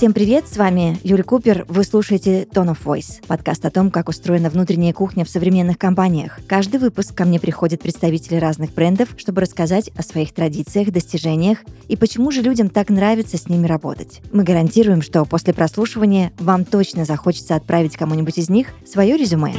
Всем привет, с вами Юлия Купер. Вы слушаете Tone of Voice, подкаст о том, как устроена внутренняя кухня в современных компаниях. Каждый выпуск ко мне приходят представители разных брендов, чтобы рассказать о своих традициях, достижениях и почему же людям так нравится с ними работать. Мы гарантируем, что после прослушивания вам точно захочется отправить кому-нибудь из них свое резюме.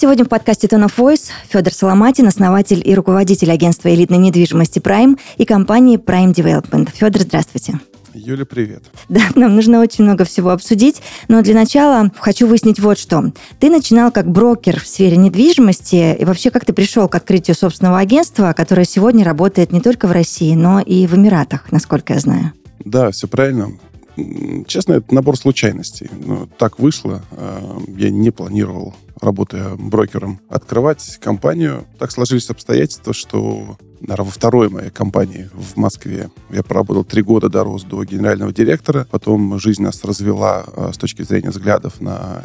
Сегодня в подкасте Tone of Voice Федор Соломатин, основатель и руководитель агентства элитной недвижимости Prime и компании Prime Development. Федор, здравствуйте. Юля, привет. Да, нам нужно очень много всего обсудить, но для начала хочу выяснить вот что. Ты начинал как брокер в сфере недвижимости, и вообще как ты пришел к открытию собственного агентства, которое сегодня работает не только в России, но и в Эмиратах, насколько я знаю? Да, все правильно. Честно, это набор случайностей. Но так вышло. А, я не планировал работая брокером, открывать компанию. Так сложились обстоятельства, что, наверное, во второй моей компании в Москве я проработал три года, дорос до генерального директора. Потом жизнь нас развела а, с точки зрения взглядов на,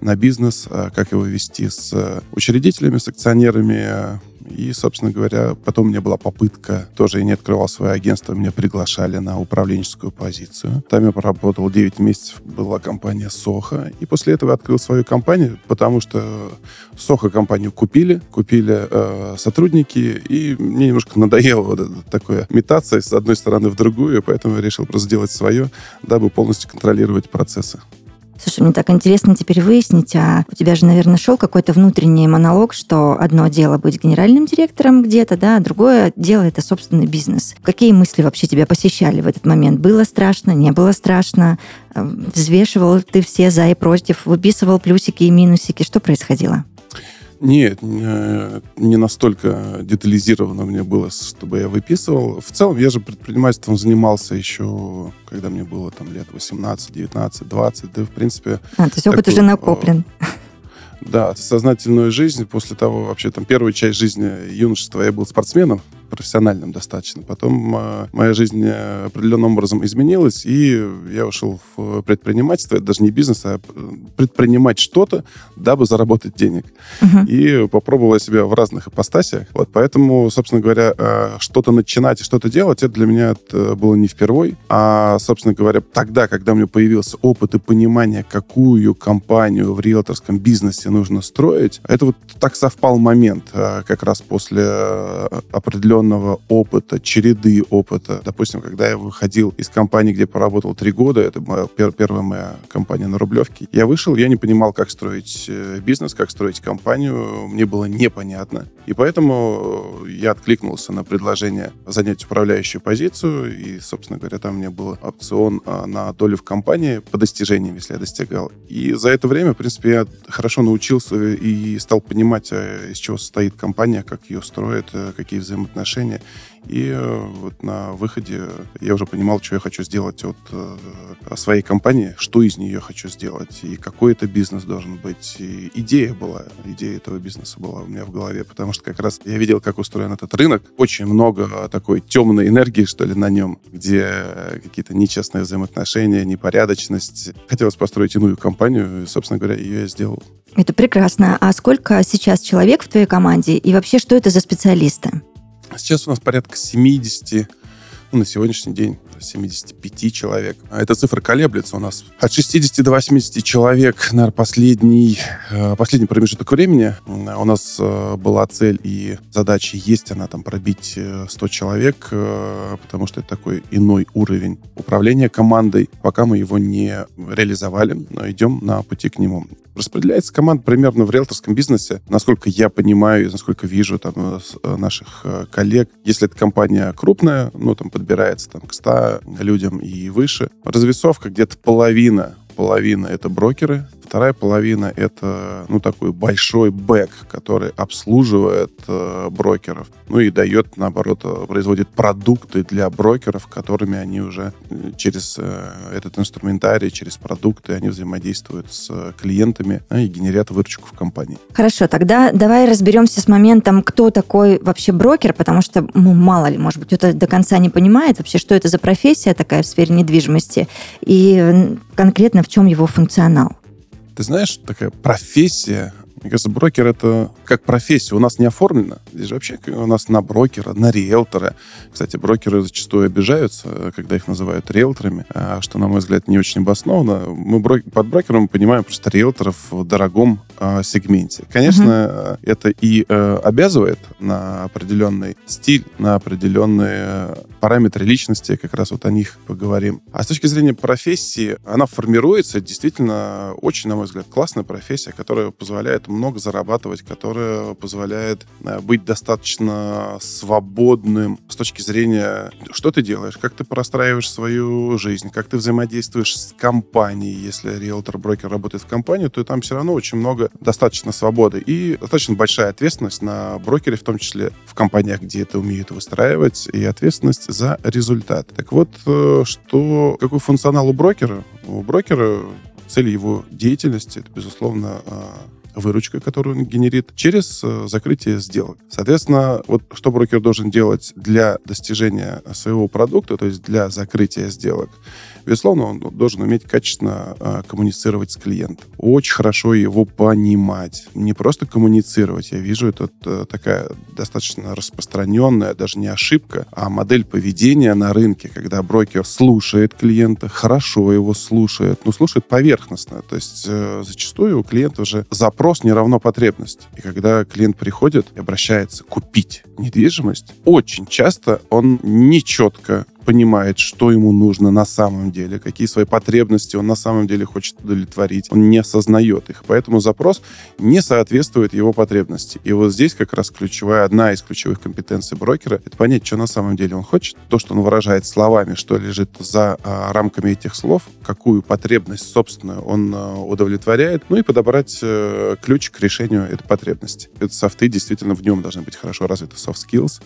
на бизнес, а, как его вести с учредителями, с акционерами, и, собственно говоря, потом у меня была попытка, тоже я не открывал свое агентство, меня приглашали на управленческую позицию. Там я поработал 9 месяцев, была компания Соха. И после этого я открыл свою компанию, потому что Соха компанию купили, купили э, сотрудники, и мне немножко надоело вот это такое метаться с одной стороны в другую, поэтому я решил просто сделать свое, дабы полностью контролировать процессы. Слушай, мне так интересно теперь выяснить, а у тебя же, наверное, шел какой-то внутренний монолог, что одно дело быть генеральным директором где-то, да, а другое дело это собственный бизнес. Какие мысли вообще тебя посещали в этот момент? Было страшно, не было страшно? Взвешивал ты все за и против, выписывал плюсики и минусики? Что происходило? Нет, не настолько детализировано мне было, чтобы я выписывал. В целом, я же предпринимательством занимался еще, когда мне было там лет 18, 19, 20. Да, в принципе... А, то есть опыт уже накоплен. Да, сознательную жизнь. После того, вообще, там, первую часть жизни юношества я был спортсменом профессиональным достаточно. Потом э, моя жизнь э, определенным образом изменилась, и я ушел в предпринимательство. Это даже не бизнес, а предпринимать что-то, дабы заработать денег. Uh-huh. И попробовал я себя в разных ипостасях. Вот, поэтому, собственно говоря, э, что-то начинать и что-то делать, это для меня это было не впервой. А, собственно говоря, тогда, когда у меня появился опыт и понимание, какую компанию в риэлторском бизнесе нужно строить, это вот так совпал момент, как раз после определенного определенного опыта, череды опыта. Допустим, когда я выходил из компании, где поработал три года, это моя, пер, первая моя компания на Рублевке, я вышел, я не понимал, как строить э, бизнес, как строить компанию, мне было непонятно. И поэтому я откликнулся на предложение занять управляющую позицию, и, собственно говоря, там мне был опцион а, на долю в компании по достижениям, если я достигал. И за это время, в принципе, я хорошо научился и стал понимать, э, из чего состоит компания, как ее строят, э, какие взаимоотношения отношения. И э, вот на выходе я уже понимал, что я хочу сделать от э, своей компании, что из нее хочу сделать, и какой это бизнес должен быть. И идея была, идея этого бизнеса была у меня в голове, потому что как раз я видел, как устроен этот рынок. Очень много такой темной энергии, что ли, на нем, где какие-то нечестные взаимоотношения, непорядочность. Хотелось построить иную компанию, и, собственно говоря, ее я сделал. Это прекрасно. А сколько сейчас человек в твоей команде? И вообще, что это за специалисты? Сейчас у нас порядка 70, ну, на сегодняшний день 75 человек. А эта цифра колеблется у нас от 60 до 80 человек, наверное, последний, э, последний промежуток времени. У нас э, была цель и задача есть она там пробить 100 э, человек, потому что это такой иной уровень управления командой. Пока мы его не реализовали, но идем на пути к нему. Распределяется команда примерно в риэлторском бизнесе, насколько я понимаю насколько вижу там наших коллег. Если эта компания крупная, ну, там подбирается там, к 100 людям и выше. Развесовка где-то половина половина это брокеры, вторая половина это, ну, такой большой бэк, который обслуживает э, брокеров, ну и дает, наоборот, э, производит продукты для брокеров, которыми они уже э, через э, этот инструментарий, через продукты, они взаимодействуют с клиентами э, и генерят выручку в компании. Хорошо, тогда давай разберемся с моментом, кто такой вообще брокер, потому что, ну, мало ли, может быть, кто-то до конца не понимает вообще, что это за профессия такая в сфере недвижимости, и конкретно в чем его функционал. Ты знаешь, такая профессия, Мне кажется, брокер — это как профессия. У нас не оформлено. Здесь же вообще у нас на брокера, на риэлтора. Кстати, брокеры зачастую обижаются, когда их называют риэлторами, а, что, на мой взгляд, не очень обоснованно. Мы под брокером понимаем просто риэлторов в дорогом а, сегменте. Конечно, угу. это и э, обязывает на определенный стиль, на определенные параметры личности, как раз вот о них поговорим. А с точки зрения профессии, она формируется действительно очень, на мой взгляд, классная профессия, которая позволяет много зарабатывать, которая позволяет э, быть достаточно свободным с точки зрения, что ты делаешь, как ты простраиваешь свою жизнь, как ты взаимодействуешь с компанией. Если риэлтор-брокер работает в компании, то там все равно очень много достаточно свободы и достаточно большая ответственность на брокере, в том числе в компаниях, где это умеют выстраивать, и ответственность за результат. Так вот, э, что, какой функционал у брокера? У брокера цель его деятельности, это, безусловно, э, выручка, которую он генерит, через э, закрытие сделок. Соответственно, вот что брокер должен делать для достижения своего продукта, то есть для закрытия сделок, Безусловно, он должен уметь качественно э, коммуницировать с клиентом. Очень хорошо его понимать. Не просто коммуницировать. Я вижу, это э, такая достаточно распространенная, даже не ошибка, а модель поведения на рынке, когда брокер слушает клиента, хорошо его слушает, но слушает поверхностно. То есть э, зачастую у клиента уже запрос не равно потребность. И когда клиент приходит и обращается купить недвижимость, очень часто он нечетко понимает, что ему нужно на самом деле, какие свои потребности он на самом деле хочет удовлетворить. Он не осознает их. Поэтому запрос не соответствует его потребности. И вот здесь как раз ключевая, одна из ключевых компетенций брокера, это понять, что на самом деле он хочет, то, что он выражает словами, что лежит за а, рамками этих слов, какую потребность собственную он а, удовлетворяет, ну и подобрать а, ключ к решению этой потребности. Это софты действительно в нем должны быть хорошо развиты soft skills.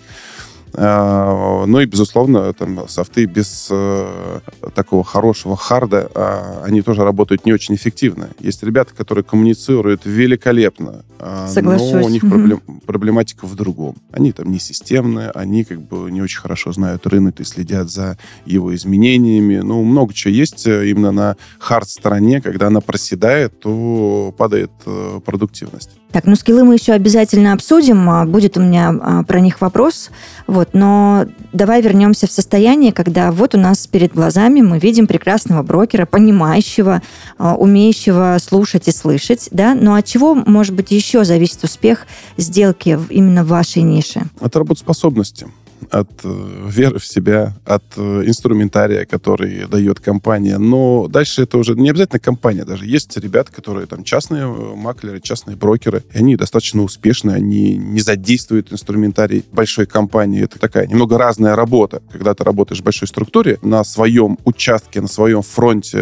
А, ну и, безусловно, там софты без э, такого хорошего харда, а, они тоже работают не очень эффективно. Есть ребята, которые коммуницируют великолепно, а, Соглашусь. но у них проблем, проблематика в другом. Они там не системные, они как бы не очень хорошо знают рынок и следят за его изменениями. Ну, много чего есть э, именно на хард-стороне, когда она проседает, то падает э, продуктивность. Так, ну скиллы мы еще обязательно обсудим. Будет у меня про них вопрос. Вот, вот, но давай вернемся в состояние, когда вот у нас перед глазами мы видим прекрасного брокера, понимающего, а, умеющего слушать и слышать, да, но от чего, может быть, еще зависит успех сделки именно в вашей нише? От работоспособности от э, веры в себя, от э, инструментария, который дает компания. Но дальше это уже не обязательно компания даже. Есть ребята, которые там частные э, маклеры, частные брокеры, и они достаточно успешны, они не задействуют инструментарий большой компании. Это такая немного разная работа. Когда ты работаешь в большой структуре, на своем участке, на своем фронте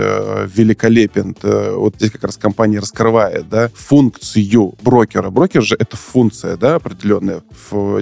великолепен. Вот здесь как раз компания раскрывает да, функцию брокера. Брокер же это функция да, определенная.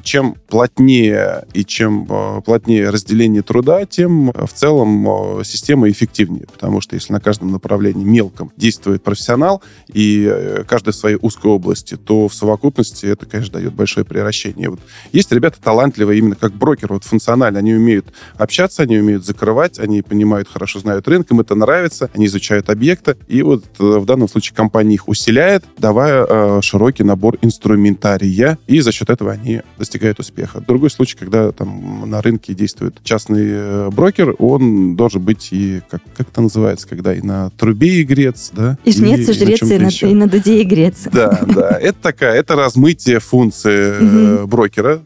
Чем плотнее и чем э, плотнее разделение труда, тем э, в целом э, система эффективнее. Потому что если на каждом направлении мелком действует профессионал, и каждый в своей узкой области, то в совокупности это, конечно, дает большое превращение. Вот есть ребята талантливые именно как брокер, вот функционально. Они умеют общаться, они умеют закрывать, они понимают, хорошо знают рынок, им это нравится, они изучают объекты. И вот в данном случае компания их усиляет, давая широкий набор инструментария, и за счет этого они достигают успеха. Другой случай, когда там на рынке действует частный э, брокер, он должен быть и, как, как это называется, когда и на трубе игрец, да? И жнец, и, и жрец, и, на, и на дуде игрец. Да, да. Это такая, это размытие функции брокера,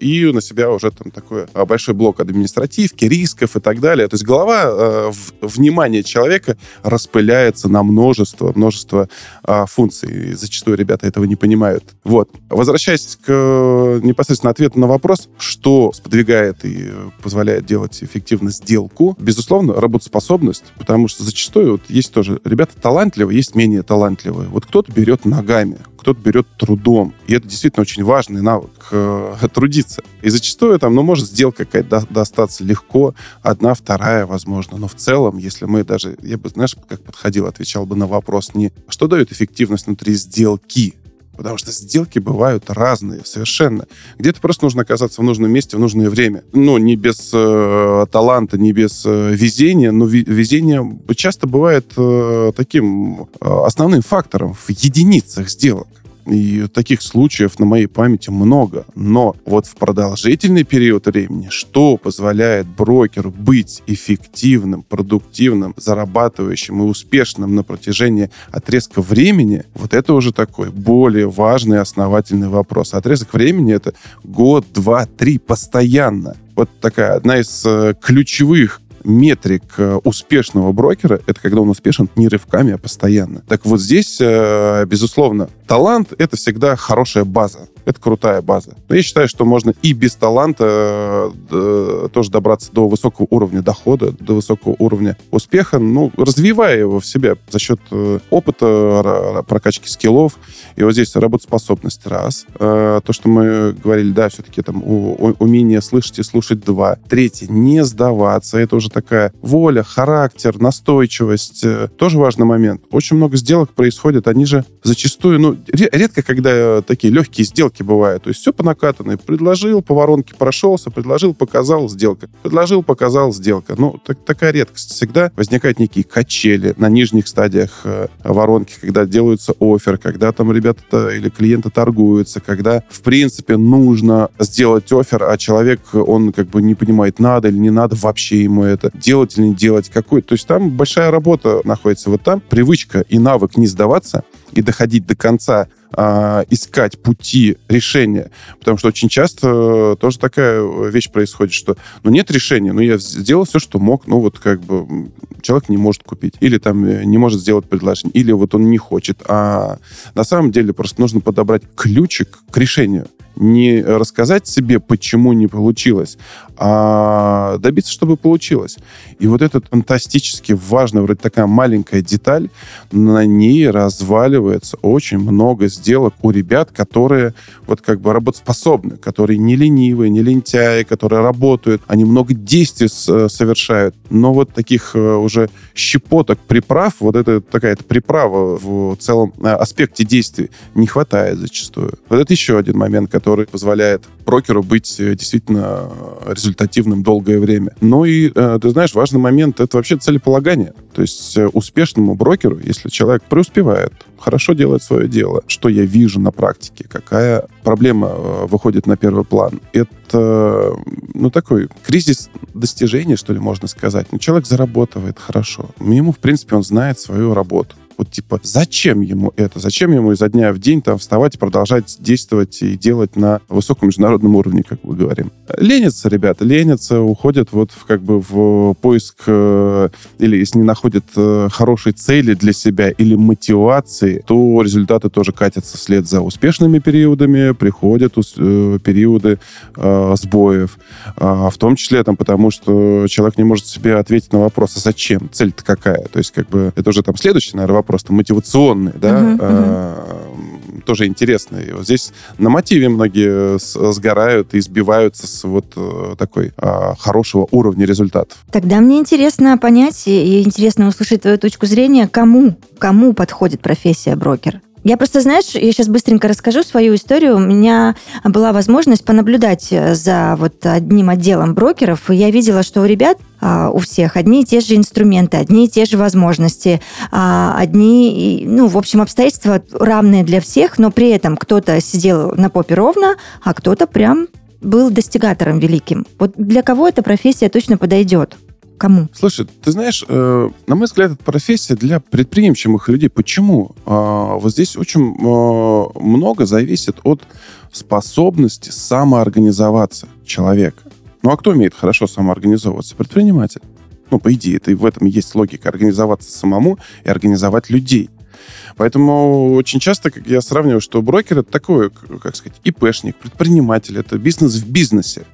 и на себя уже там такой а, большой блок административки, рисков и так далее. То есть голова, э, внимание человека распыляется на множество, множество а, функций. И зачастую ребята этого не понимают. Вот. Возвращаясь к э, непосредственно ответу на вопрос, что сподвигает и позволяет делать эффективно сделку, безусловно, работоспособность, потому что зачастую вот есть тоже ребята талантливые, есть менее талантливые. Вот кто-то берет ногами, кто-то берет трудом. И это действительно очень важный навык э, трудиться. И зачастую там, ну, может сделка какая-то достаться легко, одна, вторая, возможно. Но в целом, если мы даже, я бы, знаешь, как подходил, отвечал бы на вопрос не, что дает эффективность внутри сделки, Потому что сделки бывают разные совершенно. Где-то просто нужно оказаться в нужном месте в нужное время. Ну, не без э, таланта, не без э, везения, но везение часто бывает э, таким э, основным фактором в единицах сделок. И таких случаев на моей памяти много. Но вот в продолжительный период времени, что позволяет брокеру быть эффективным, продуктивным, зарабатывающим и успешным на протяжении отрезка времени, вот это уже такой более важный основательный вопрос. Отрезок времени — это год, два, три, постоянно. Вот такая одна из э, ключевых метрик э, успешного брокера — это когда он успешен не рывками, а постоянно. Так вот здесь, э, безусловно, талант — это всегда хорошая база. Это крутая база. Но я считаю, что можно и без таланта э, тоже добраться до высокого уровня дохода, до высокого уровня успеха, ну, развивая его в себе за счет опыта, прокачки скиллов. И вот здесь работоспособность — раз. То, что мы говорили, да, все-таки там умение слышать и слушать — два. Третье — не сдаваться. Это уже такая воля, характер, настойчивость. Э, тоже важный момент. Очень много сделок происходит, они же зачастую, ну, редко, когда такие легкие сделки бывают. То есть все по накатанной. Предложил, по воронке прошелся, предложил, показал, сделка. Предложил, показал, сделка. Ну, так, такая редкость. Всегда возникают некие качели на нижних стадиях э, воронки, когда делаются офер, когда там ребята или клиенты торгуются, когда, в принципе, нужно сделать офер, а человек, он как бы не понимает, надо или не надо вообще ему это, делать или не делать, какой. То есть там большая работа находится вот там. Привычка и навык не сдаваться и доходить до конца а, искать пути решения. Потому что очень часто тоже такая вещь происходит, что ну нет решения, ну я сделал все, что мог, ну вот как бы человек не может купить. Или там э, не может сделать предложение. Или вот он не хочет. А на самом деле просто нужно подобрать ключик к решению не рассказать себе, почему не получилось, а добиться, чтобы получилось. И вот эта фантастически важная, вроде такая маленькая деталь, на ней разваливается очень много сделок у ребят, которые вот как бы работоспособны, которые не ленивые, не лентяи, которые работают, они много действий совершают, но вот таких э, уже щепоток, приправ, вот это такая приправа в целом э, аспекте действий не хватает зачастую. Вот это еще один момент, который позволяет брокеру быть э, действительно результативным долгое время. Ну и, ты знаешь, важный момент — это вообще целеполагание. То есть успешному брокеру, если человек преуспевает, хорошо делает свое дело, что я вижу на практике, какая проблема выходит на первый план, это, ну, такой кризис достижения, что ли, можно сказать. Ну, человек зарабатывает хорошо. Ему, в принципе, он знает свою работу. Вот типа, зачем ему это? Зачем ему изо дня в день там вставать и продолжать действовать и делать на высоком международном уровне, как мы говорим? Ленятся, ребята, ленятся, уходят вот в, как бы в поиск э, или если не находят э, хорошей цели для себя или мотивации, то результаты тоже катятся вслед за успешными периодами, приходят э, периоды э, сбоев. Э, в том числе там потому, что человек не может себе ответить на вопрос, а зачем? Цель-то какая? То есть как бы это уже там следующий, наверное, вопрос просто мотивационные, да, uh-huh, uh-huh. тоже интересные. Вот здесь на мотиве многие сгорают и сбиваются с вот э, такой а, хорошего уровня результатов. Тогда мне интересно понять и интересно услышать твою точку зрения, кому, кому подходит профессия брокер? Я просто, знаешь, я сейчас быстренько расскажу свою историю. У меня была возможность понаблюдать э, за вот одним отделом брокеров, и я видела, что у ребят а, у всех одни и те же инструменты, одни и те же возможности, а, одни, ну, в общем, обстоятельства равные для всех, но при этом кто-то сидел на попе ровно, а кто-то прям был достигатором великим. Вот для кого эта профессия точно подойдет? Кому? Слушай, ты знаешь, э, на мой взгляд, это профессия для предприимчивых людей. Почему? Э, вот здесь очень э, много зависит от способности самоорганизоваться человека. Ну а кто умеет хорошо самоорганизовываться? Предприниматель. Ну, по идее, это и в этом есть логика. Организоваться самому и организовать людей. Поэтому очень часто как я сравниваю, что брокер это такой, как сказать, ИПшник, предприниматель, это бизнес в бизнесе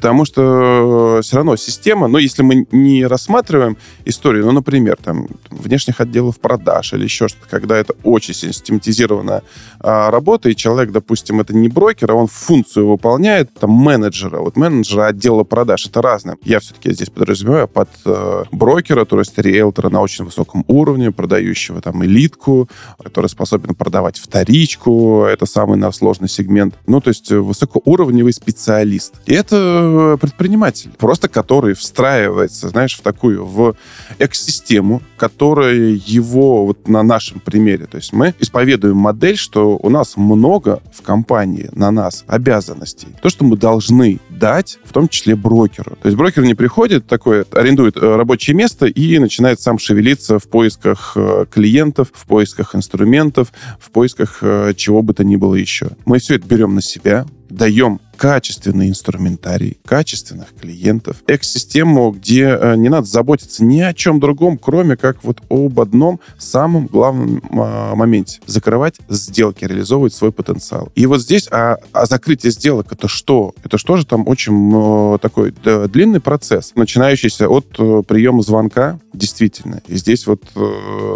потому что э, все равно система, но если мы не рассматриваем историю, ну, например, там, внешних отделов продаж или еще что-то, когда это очень систематизированная а, работа, и человек, допустим, это не брокер, а он функцию выполняет, там, менеджера, вот менеджера отдела продаж, это разное. Я все-таки здесь подразумеваю под э, брокера, то есть риэлтора на очень высоком уровне, продающего там элитку, который способен продавать вторичку, это самый наш сложный сегмент. Ну, то есть высокоуровневый специалист. И это э, предприниматель, просто который встраивается, знаешь, в такую, в экосистему, которая его, вот на нашем примере, то есть мы исповедуем модель, что у нас много в компании на нас обязанностей. То, что мы должны дать, в том числе брокеру. То есть брокер не приходит такой, арендует э, рабочее место и начинает сам шевелиться в поисках э, клиентов, в поисках инструментов, в поисках чего бы то ни было еще. Мы все это берем на себя, даем качественный инструментарий, качественных клиентов, экосистему, где э, не надо заботиться ни о чем другом, кроме как вот об одном самом главном э, моменте. Закрывать сделки, реализовывать свой потенциал. И вот здесь, а, а закрытие сделок это что? Это что же там очень э, такой длинный процесс, начинающийся от э, приема звонка, действительно. И здесь вот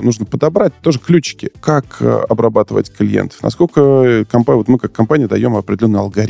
нужно подобрать тоже ключики, как обрабатывать клиентов, насколько компания, вот мы как компания даем определенный алгоритм,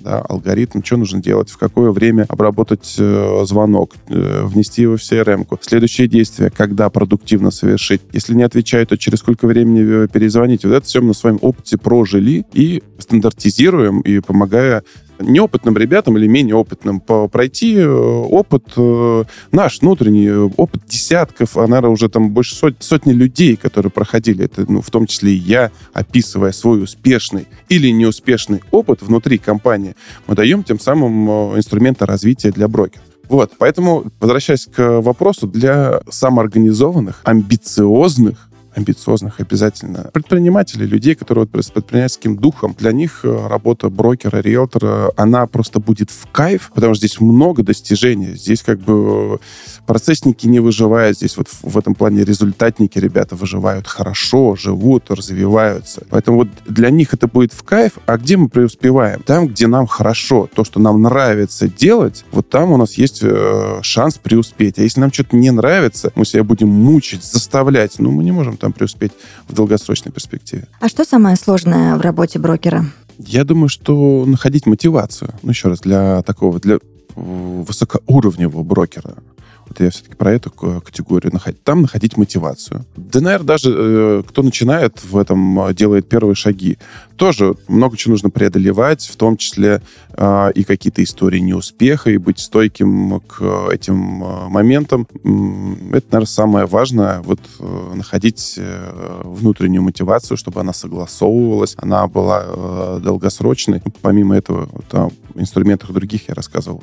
да, алгоритм, что нужно делать, в какое время обработать э, звонок, э, внести его в CRM-ку. Следующее действие, когда продуктивно совершить. Если не отвечает, то через сколько времени э, перезвонить. Вот это все мы на своем опыте прожили и стандартизируем, и помогая неопытным ребятам или менее опытным пройти э, опыт э, наш внутренний, э, опыт десятков, а, наверное, уже там больше сот, сотни людей, которые проходили это, ну, в том числе и я, описывая свой успешный или неуспешный опыт внутри компании, мы даем тем самым инструменты развития для брокеров. Вот, поэтому, возвращаясь к вопросу, для самоорганизованных, амбициозных амбициозных обязательно предпринимателей, людей, которые вот с предпринимательским духом. Для них э, работа брокера, риэлтора, она просто будет в кайф, потому что здесь много достижений. Здесь как бы процессники не выживают. Здесь вот в этом плане результатники ребята выживают хорошо, живут, развиваются. Поэтому вот для них это будет в кайф. А где мы преуспеваем? Там, где нам хорошо, то, что нам нравится делать, вот там у нас есть э, шанс преуспеть. А если нам что-то не нравится, мы себя будем мучить, заставлять, ну, мы не можем там преуспеть в долгосрочной перспективе. А что самое сложное в работе брокера? Я думаю, что находить мотивацию. Ну, еще раз, для такого, для высокоуровневого брокера. Вот я все-таки про эту категорию находить. Там находить мотивацию. Да, наверное, даже э, кто начинает в этом, э, делает первые шаги, тоже много чего нужно преодолевать, в том числе э, и какие-то истории неуспеха, и быть стойким к этим э, моментам. Это, наверное, самое важное, вот находить внутреннюю мотивацию, чтобы она согласовывалась, она была долгосрочной. Помимо этого, о инструментах других я рассказывал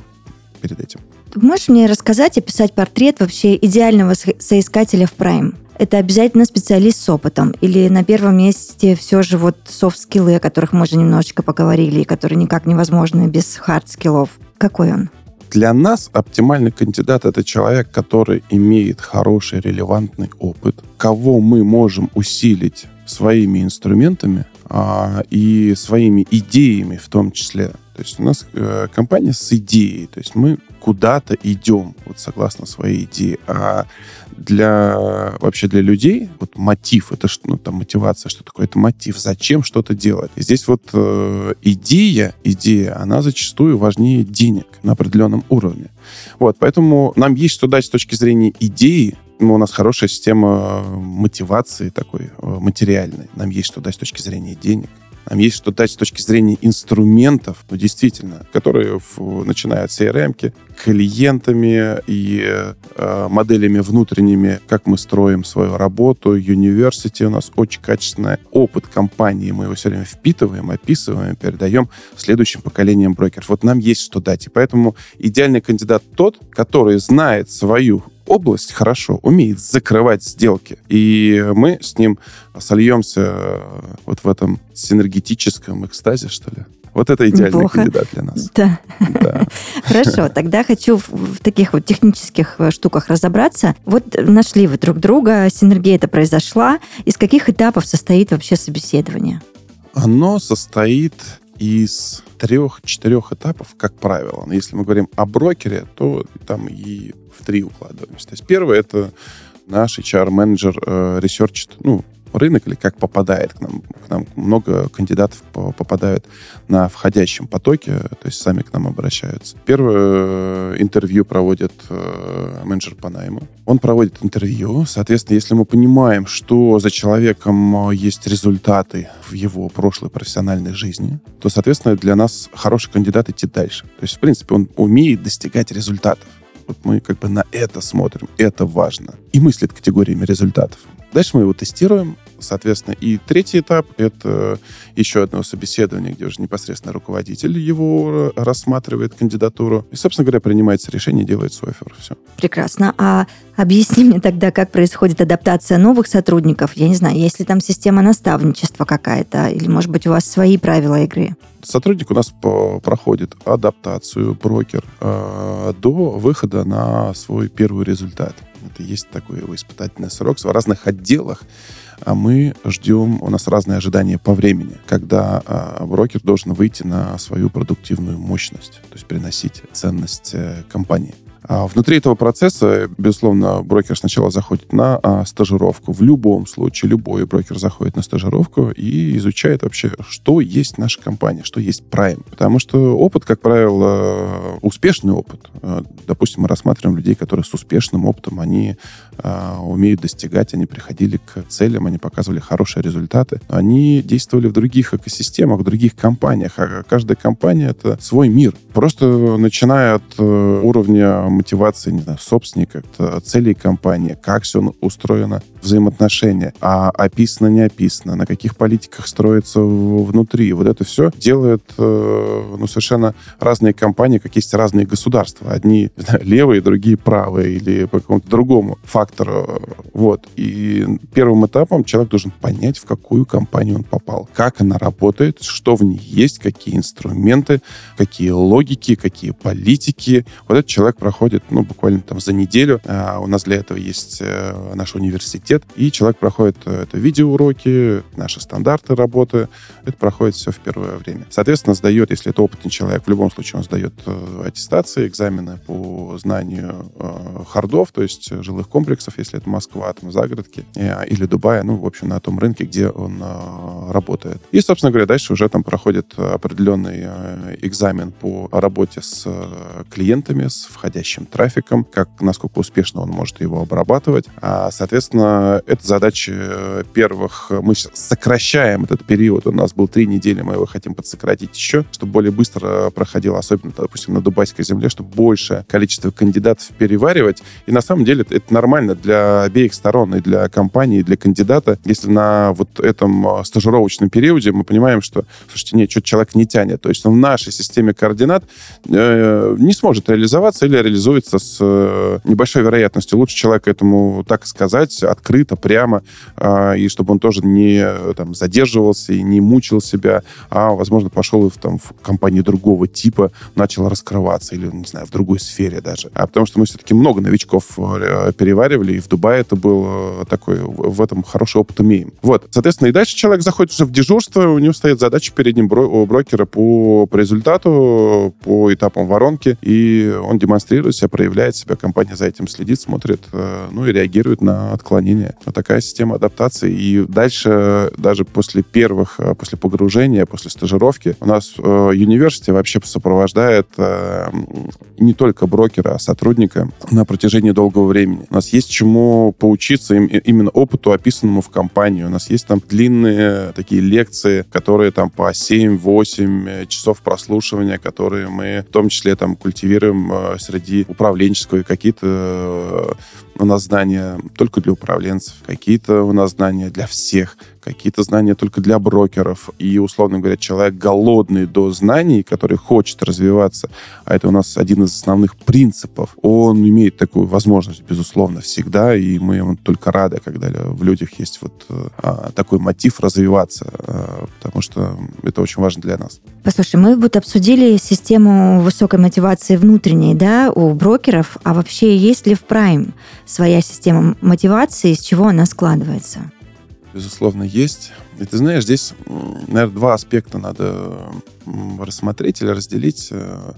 перед этим. Можешь мне рассказать, описать портрет вообще идеального соискателя в Prime? Это обязательно специалист с опытом? Или на первом месте все же вот софт-скиллы, о которых мы уже немножечко поговорили, и которые никак невозможны без хард-скиллов? Какой он? Для нас оптимальный кандидат – это человек, который имеет хороший, релевантный опыт, кого мы можем усилить своими инструментами а, и своими идеями в том числе. То есть у нас э, компания с идеей, то есть мы куда-то идем, вот согласно своей идее. А для вообще для людей вот мотив, это что, ну там мотивация, что такое? Это мотив, зачем что-то делать. И здесь вот э, идея, идея, она зачастую важнее денег на определенном уровне. Вот, поэтому нам есть что дать с точки зрения идеи, ну, у нас хорошая система мотивации такой э, материальной. Нам есть что дать с точки зрения денег. Нам есть что дать с точки зрения инструментов, ну, действительно, которые, в, начиная от CRM, клиентами и э, моделями внутренними, как мы строим свою работу. University у нас очень качественный опыт компании. Мы его все время впитываем, описываем, передаем следующим поколениям брокеров. Вот нам есть что дать. И поэтому идеальный кандидат тот, который знает свою область хорошо, умеет закрывать сделки. И мы с ним сольемся э, вот в этом синергетическом экстазе, что ли. Вот это идеальный Неплохо. кандидат для нас. Да. да. Хорошо, тогда хочу в таких вот технических э, штуках разобраться. Вот нашли вы друг друга, синергия это произошла. Из каких этапов состоит вообще собеседование? Оно состоит из трех-четырех этапов, как правило. Но если мы говорим о брокере, то там и в три укладываемся. То есть первое — это наш HR-менеджер э, research ит, ну, рынок или как попадает к нам. К нам много кандидатов попадают на входящем потоке, то есть сами к нам обращаются. Первое интервью проводит э, менеджер по найму. Он проводит интервью. Соответственно, если мы понимаем, что за человеком есть результаты в его прошлой профессиональной жизни, то, соответственно, для нас хороший кандидат идти дальше. То есть, в принципе, он умеет достигать результатов. Вот мы как бы на это смотрим, это важно. И мыслит категориями результатов. Дальше мы его тестируем, соответственно. И третий этап — это еще одно собеседование, где уже непосредственно руководитель его рассматривает кандидатуру. И, собственно говоря, принимается решение, делает свой офер. Все. Прекрасно. А объясни мне тогда, как происходит адаптация новых сотрудников. Я не знаю, есть ли там система наставничества какая-то, или, может быть, у вас свои правила игры? Сотрудник у нас проходит адаптацию, брокер, э, до выхода на свой первый результат. Это есть такой испытательный срок в разных отделах. А мы ждем, у нас разные ожидания по времени, когда а, брокер должен выйти на свою продуктивную мощность, то есть приносить ценность э, компании. А внутри этого процесса, безусловно, брокер сначала заходит на а, стажировку. В любом случае, любой брокер заходит на стажировку и изучает вообще, что есть наша компания, что есть Prime. Потому что опыт, как правило, успешный опыт. А, допустим, мы рассматриваем людей, которые с успешным опытом, они умеют достигать, они приходили к целям, они показывали хорошие результаты. Они действовали в других экосистемах, в других компаниях. А каждая компания — это свой мир. Просто начиная от э, уровня мотивации, не знаю, собственника, целей компании, как все устроено, взаимоотношения, а описано, не описано, на каких политиках строится внутри. Вот это все делает э, ну, совершенно разные компании, как есть разные государства. Одни знаю, левые, другие правые или по какому-то другому фактору. Вот. И первым этапом человек должен понять, в какую компанию он попал, как она работает, что в ней есть, какие инструменты, какие логики, какие политики. Вот этот человек проходит ну, буквально там за неделю. А у нас для этого есть э, наш университет, и человек проходит э, это видеоуроки, наши стандарты работы. Это проходит все в первое время. Соответственно, сдает, если это опытный человек, в любом случае он сдает э, аттестации, экзамены по знанию хардов, то есть жилых комплексов, если это Москва, там, загородки, или Дубай, ну, в общем, на том рынке, где он работает. И, собственно говоря, дальше уже там проходит определенный экзамен по работе с клиентами, с входящим трафиком, как, насколько успешно он может его обрабатывать. А, соответственно, это задача э, первых. Мы сокращаем этот период. У нас был три недели, мы его хотим подсократить еще, чтобы более быстро проходило, особенно, допустим, на дубайской земле, чтобы большее количество кандидатов переваривать. И на самом деле это нормально для обеих сторон, и для компании, и для кандидата. Если на вот этом э, стажировочном периоде мы понимаем, что, слушайте, нет, что-то человек не тянет. То есть он в нашей системе координат э, не сможет реализоваться или реализуется с э, небольшой вероятностью. Лучше человек этому так сказать, открыто, прямо, а, и чтобы он тоже не там, задерживался и не мучил себя, а, возможно, пошел в, там, в компании другого типа, начал раскрываться или, не знаю, в другой сфере даже. А потому что мы все-таки много новичков э, переваривали, и в Дубае это был э, такой, в этом хороший опыт имеем. Вот, соответственно, и дальше человек заходит уже в дежурство, у него стоит задача перед ним бро- брокера по, по результату, по этапам воронки, и он демонстрирует себя, проявляет себя, компания за этим следит, смотрит, э, ну и реагирует на отклонение. Вот такая система адаптации. И дальше, даже после первых, э, после погружения, после стажировки, у нас э, университет вообще сопровождает э, не только брокера, а сотрудника на протяжении долгого времени. У нас есть чему поучиться им, именно опыту, описанному в компании. У нас есть там длинные такие лекции, которые там по 7-8 часов прослушивания, которые мы в том числе там культивируем э, среди управленческого и какие-то у нас знания только для управленцев, какие-то у нас знания для всех, какие-то знания только для брокеров. И, условно говоря, человек голодный до знаний, который хочет развиваться, а это у нас один из основных принципов, он имеет такую возможность, безусловно, всегда, и мы ему только рады, когда в людях есть вот а, такой мотив развиваться, а, потому что это очень важно для нас. Послушай, мы вот обсудили систему высокой мотивации внутренней, да, у брокеров, а вообще есть ли в Prime своя система мотивации, из чего она складывается? безусловно, есть. И ты знаешь, здесь, наверное, два аспекта надо рассмотреть или разделить. Э,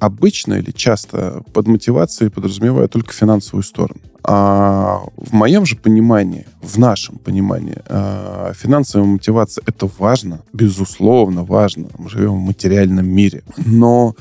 обычно или часто под мотивацией подразумеваю только финансовую сторону. А в моем же понимании, в нашем понимании, а, финансовая мотивация это важно, безусловно важно. Мы живем в материальном мире. Но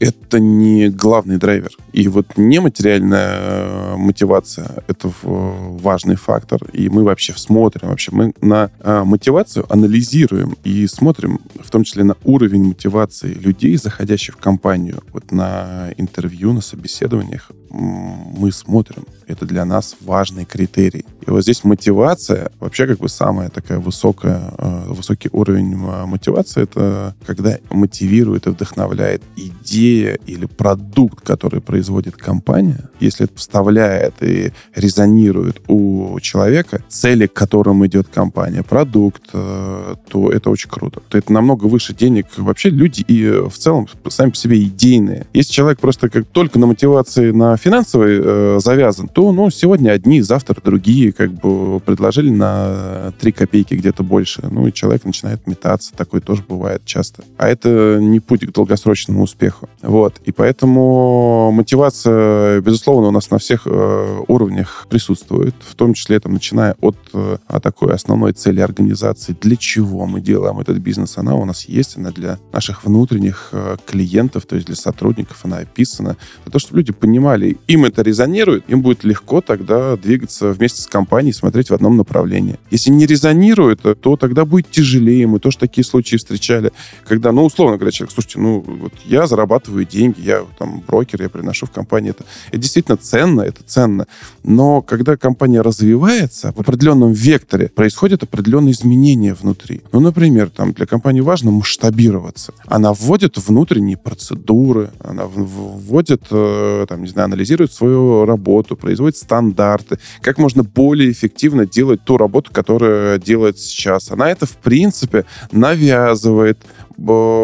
это не главный драйвер. И вот нематериальная э, мотивация — это важный фактор. И мы вообще смотрим, вообще мы на э, мотивацию анализируем и смотрим, в том числе на уровень мотивации людей, заходящих в компанию. Вот на интервью, на собеседованиях мы смотрим. Это для нас важный критерий. И вот здесь мотивация, вообще как бы самая такая высокая, э, высокий уровень мотивации, это когда мотивирует и вдохновляет идея или продукт, который производит компания, если это вставляет и резонирует у человека цели, к которым идет компания, продукт, э, то это очень круто. Это намного выше денег. Вообще люди и в целом сами по себе идейные. Если человек просто как только на мотивации на финансовой э, завязан, то ну, сегодня одни, завтра другие как бы предложили на 3 копейки где-то больше. Ну и человек начинает метаться. Такое тоже бывает часто. А это не путь к долгосрочному успеху. Вот. И поэтому мотивация, безусловно, у нас на всех э, уровнях присутствует, в том числе там, начиная от э, такой основной цели организации, для чего мы делаем этот бизнес. Она у нас есть, она для наших внутренних э, клиентов, то есть для сотрудников, она описана. Для того, чтобы люди понимали, им это резонирует, им будет легко тогда двигаться вместе с компанией, смотреть в одном направлении. Если не резонирует, то тогда будет тяжелее. Мы тоже такие случаи встречали, когда, ну, условно говоря, человек, слушайте, ну, вот я зарабатываю деньги, я там брокер, я приношу в компанию это. Это действительно ценно, это ценно. Но когда компания развивается в определенном векторе, происходят определенные изменения внутри. Ну, например, там для компании важно масштабироваться. Она вводит внутренние процедуры, она вводит, э, там, не знаю, анализирует свою работу, производит стандарты, как можно более эффективно делать ту работу, которая делает сейчас. Она это, в принципе, навязывает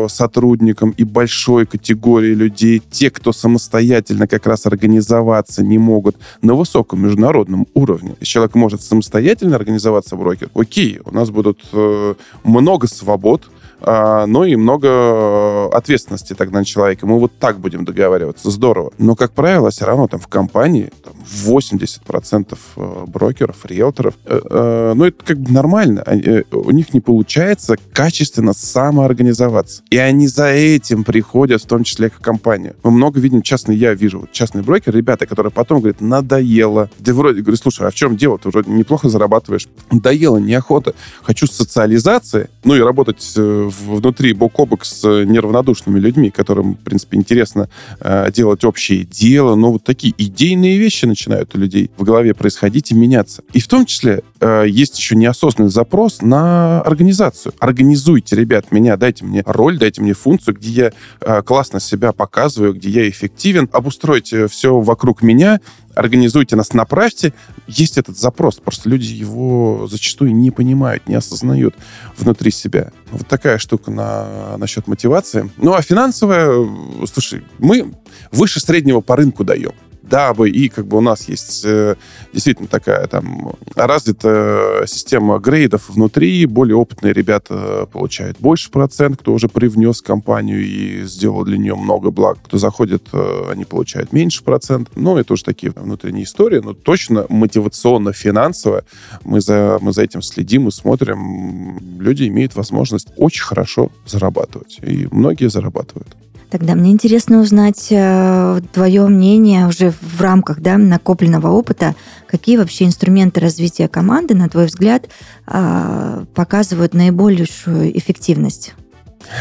сотрудникам и большой категории людей, те, кто самостоятельно как раз организоваться не могут на высоком международном уровне. Если человек может самостоятельно организоваться брокер, окей, у нас будут э, много свобод, но и много э, ответственности тогда на человека. Мы вот так будем договариваться. Здорово. Но, как правило, все равно там в компании там, 80% э, брокеров, риэлторов, э, ну, это как бы нормально. У них не получается качественно самоорганизоваться. И они за этим приходят, в том числе к компании. Мы много видим, частный, я вижу, вот частный брокер, ребята, которые потом говорят, надоело. Да вроде, говорю, слушай, а в чем дело? Ты вроде неплохо зарабатываешь. Надоело, неохота. Хочу социализации, ну и работать внутри бок о бок с неравнодушными людьми, которым, в принципе, интересно э, делать общее дело, но вот такие идейные вещи начинают у людей в голове происходить и меняться. И в том числе э, есть еще неосознанный запрос на организацию. Организуйте, ребят, меня, дайте мне роль, дайте мне функцию, где я э, классно себя показываю, где я эффективен, обустройте все вокруг меня, организуйте нас, направьте. Есть этот запрос, просто люди его зачастую не понимают, не осознают внутри себя. Вот такая штука на, насчет мотивации. Ну, а финансовая, слушай, мы выше среднего по рынку даем дабы и как бы у нас есть э, действительно такая там развитая система грейдов внутри, более опытные ребята получают больше процент, кто уже привнес компанию и сделал для нее много благ, кто заходит, э, они получают меньше процент. Ну, это уже такие внутренние истории, но точно мотивационно-финансово мы за, мы за этим следим и смотрим. Люди имеют возможность очень хорошо зарабатывать, и многие зарабатывают. Тогда мне интересно узнать э, твое мнение уже в рамках да, накопленного опыта. Какие вообще инструменты развития команды, на твой взгляд, э, показывают наибольшую эффективность?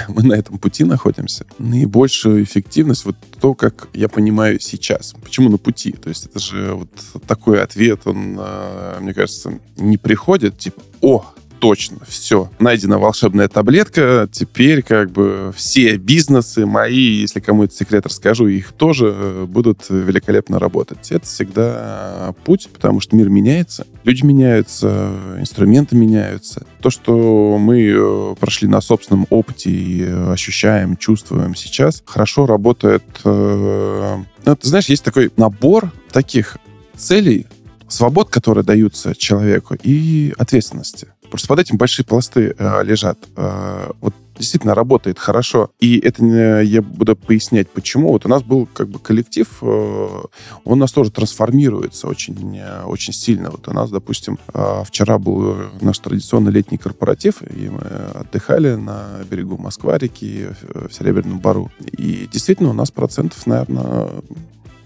мы на этом пути находимся. Наибольшую эффективность, вот то, как я понимаю сейчас. Почему на пути? То есть это же вот такой ответ, он, э, мне кажется, не приходит, типа, о, точно, все, найдена волшебная таблетка, теперь как бы все бизнесы мои, если кому это секрет расскажу, их тоже э, будут великолепно работать. Это всегда путь, потому что мир меняется, люди меняются, инструменты меняются. То, что мы э, прошли на собственном опыте и ощущаем, чувствуем сейчас, хорошо работает. Э, ну, ты знаешь, есть такой набор таких целей, свобод, которые даются человеку, и ответственности. Просто под этим большие пласты э, лежат. Э, вот действительно работает хорошо. И это не, я буду пояснять, почему. Вот у нас был как бы коллектив, э, он у нас тоже трансформируется очень, э, очень сильно. Вот у нас, допустим, э, вчера был наш традиционный летний корпоратив, и мы отдыхали на берегу Москва-реки в Серебряном Бару. И действительно у нас процентов, наверное,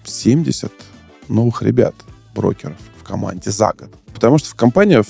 70 новых ребят, брокеров в команде за год. Потому что компания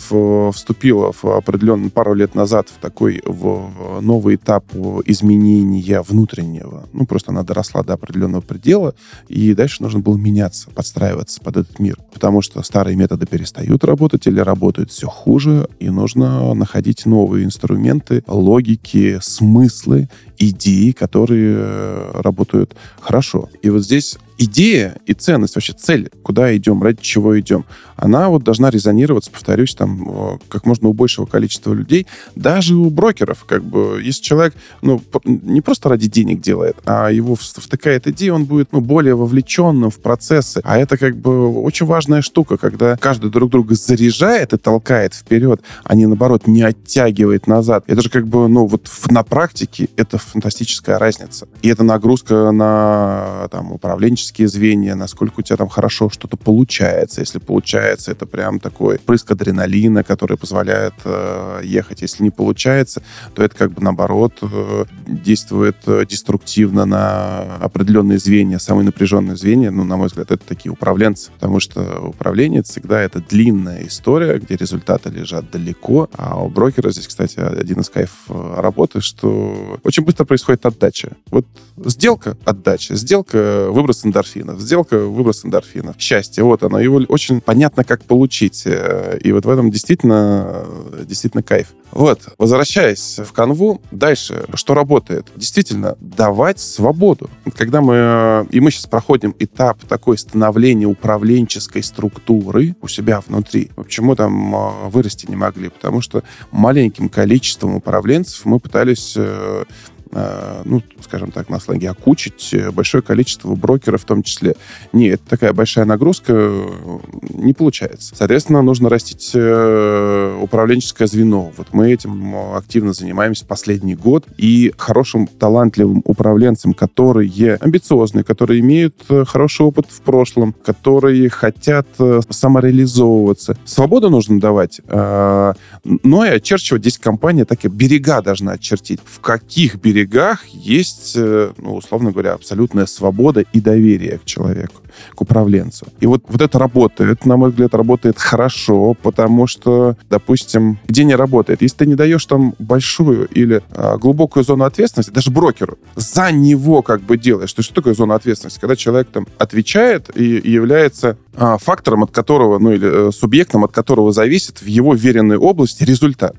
вступила в определенную пару лет назад в такой в новый этап изменения внутреннего. Ну, просто она доросла до определенного предела, и дальше нужно было меняться, подстраиваться под этот мир. Потому что старые методы перестают работать или работают все хуже, и нужно находить новые инструменты, логики, смыслы, идеи, которые э, работают хорошо. И вот здесь идея и ценность, вообще цель, куда идем, ради чего идем, она вот должна резонироваться, повторюсь, там, как можно у большего количества людей, даже у брокеров, как бы, если человек, ну, не просто ради денег делает, а его втыкает идея, он будет, ну, более вовлеченным в процессы, а это, как бы, очень важная штука, когда каждый друг друга заряжает и толкает вперед, а не, наоборот, не оттягивает назад. Это же, как бы, ну, вот на практике это фантастическая разница. И это нагрузка на, там, управленческие звенья, насколько у тебя там хорошо что-то получается. Если получается, это прям такой прыск адреналина, который позволяет э, ехать. Если не получается, то это как бы наоборот э, действует э, деструктивно на определенные звенья. Самые напряженные звенья, ну, на мой взгляд, это такие управленцы. Потому что управление всегда это длинная история, где результаты лежат далеко. А у брокера здесь, кстати, один из кайф э, работы, что очень быстро происходит отдача. Вот сделка, отдача. Сделка, выброс эндорфинов. Сделка, выброс эндорфинов. Счастье, вот оно. Его очень понятно, как получить. Э, и вот в этом действительно, действительно кайф. Вот, возвращаясь в канву, дальше, что работает? Действительно, давать свободу. Когда мы, и мы сейчас проходим этап такой становления управленческой структуры у себя внутри. Почему там э, вырасти не могли? Потому что маленьким количеством управленцев мы пытались э, Э, ну, скажем так, на сленге, окучить большое количество брокеров в том числе. Нет, такая большая нагрузка э, не получается. Соответственно, нужно растить э, управленческое звено. Вот мы этим активно занимаемся последний год. И хорошим, талантливым управленцам, которые амбициозные, которые имеют хороший опыт в прошлом, которые хотят самореализовываться. Свободу нужно давать, но и очерчивать здесь компания так и берега должна очертить. В каких берегах берегах есть, э, ну, условно говоря, абсолютная свобода и доверие к человеку, к управленцу. И вот, вот это работает, на мой взгляд, работает хорошо, потому что, допустим, где не работает, если ты не даешь там большую или а, глубокую зону ответственности, даже брокеру, за него как бы делаешь. То есть что такое зона ответственности? Когда человек там отвечает и, является а, фактором, от которого, ну или э, субъектом, от которого зависит в его веренной области результат.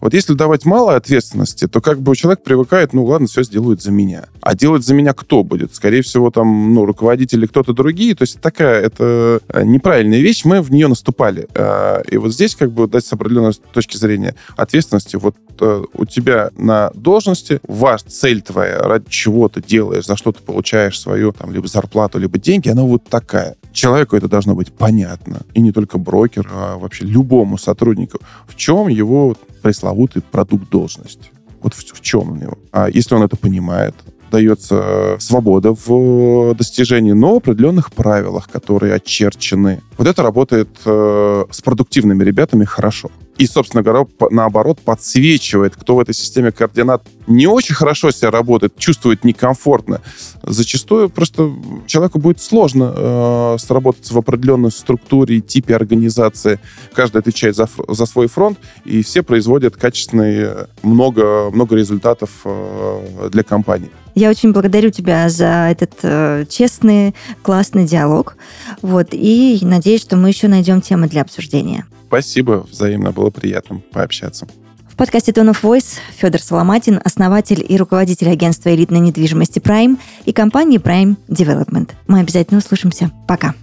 Вот если давать мало ответственности, то как бы человек привыкает, ну ладно, все сделают за меня. А делать за меня кто будет? Скорее всего, там, ну, руководители кто-то другие. То есть такая, это э, неправильная вещь, мы в нее наступали. А, и вот здесь как бы дать с определенной точки зрения ответственности, вот э, у тебя на должности, ваш цель твоя, ради чего ты делаешь, за что ты получаешь свою там либо зарплату, либо деньги, она вот такая. Человеку это должно быть понятно. И не только брокеру, а вообще любому сотруднику. В чем его пресловутый продукт должности. Вот в, в чем он его. А если он это понимает, дается свобода в достижении, но в определенных правилах, которые очерчены. Вот это работает э, с продуктивными ребятами хорошо и, собственно говоря, наоборот, подсвечивает, кто в этой системе координат не очень хорошо себя работает, чувствует некомфортно. Зачастую просто человеку будет сложно э, сработаться в определенной структуре и типе организации. Каждый отвечает за, за свой фронт, и все производят качественные, много, много результатов э, для компании. Я очень благодарю тебя за этот э, честный, классный диалог. Вот, и надеюсь, что мы еще найдем темы для обсуждения. Спасибо, взаимно было приятно пообщаться. В подкасте Tone of Voice Федор Соломатин, основатель и руководитель агентства элитной недвижимости Prime и компании Prime Development. Мы обязательно услышимся. Пока.